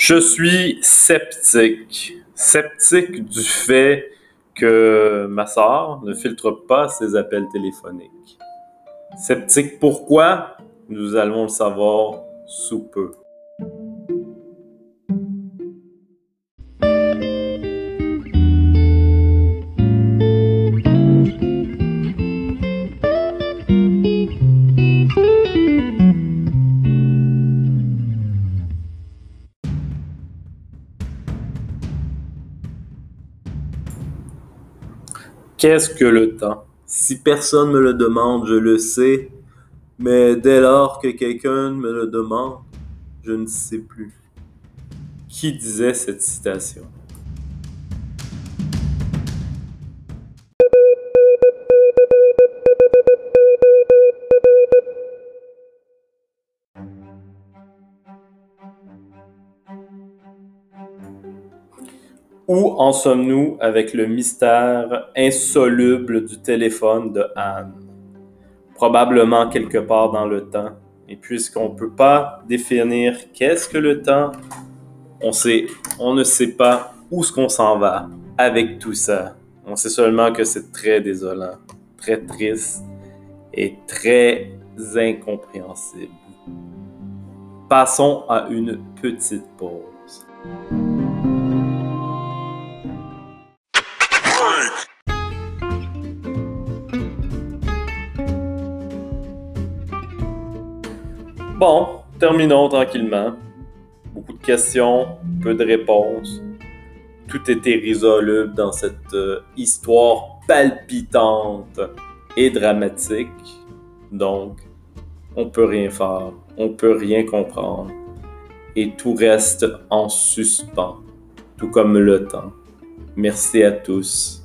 Je suis sceptique. Sceptique du fait que ma sœur ne filtre pas ses appels téléphoniques. Sceptique pourquoi? Nous allons le savoir sous peu. Qu'est-ce que le temps? Si personne me le demande, je le sais, mais dès lors que quelqu'un me le demande, je ne sais plus. Qui disait cette citation? Où en sommes-nous avec le mystère insoluble du téléphone de Anne? Probablement quelque part dans le temps. Et puisqu'on ne peut pas définir qu'est-ce que le temps, on, on ne sait pas où ce qu'on s'en va avec tout ça. On sait seulement que c'est très désolant, très triste et très incompréhensible. Passons à une petite pause. Bon, terminons tranquillement. Beaucoup de questions, peu de réponses. Tout était résoluble dans cette euh, histoire palpitante et dramatique. Donc, on peut rien faire, on peut rien comprendre. Et tout reste en suspens, tout comme le temps. Merci à tous.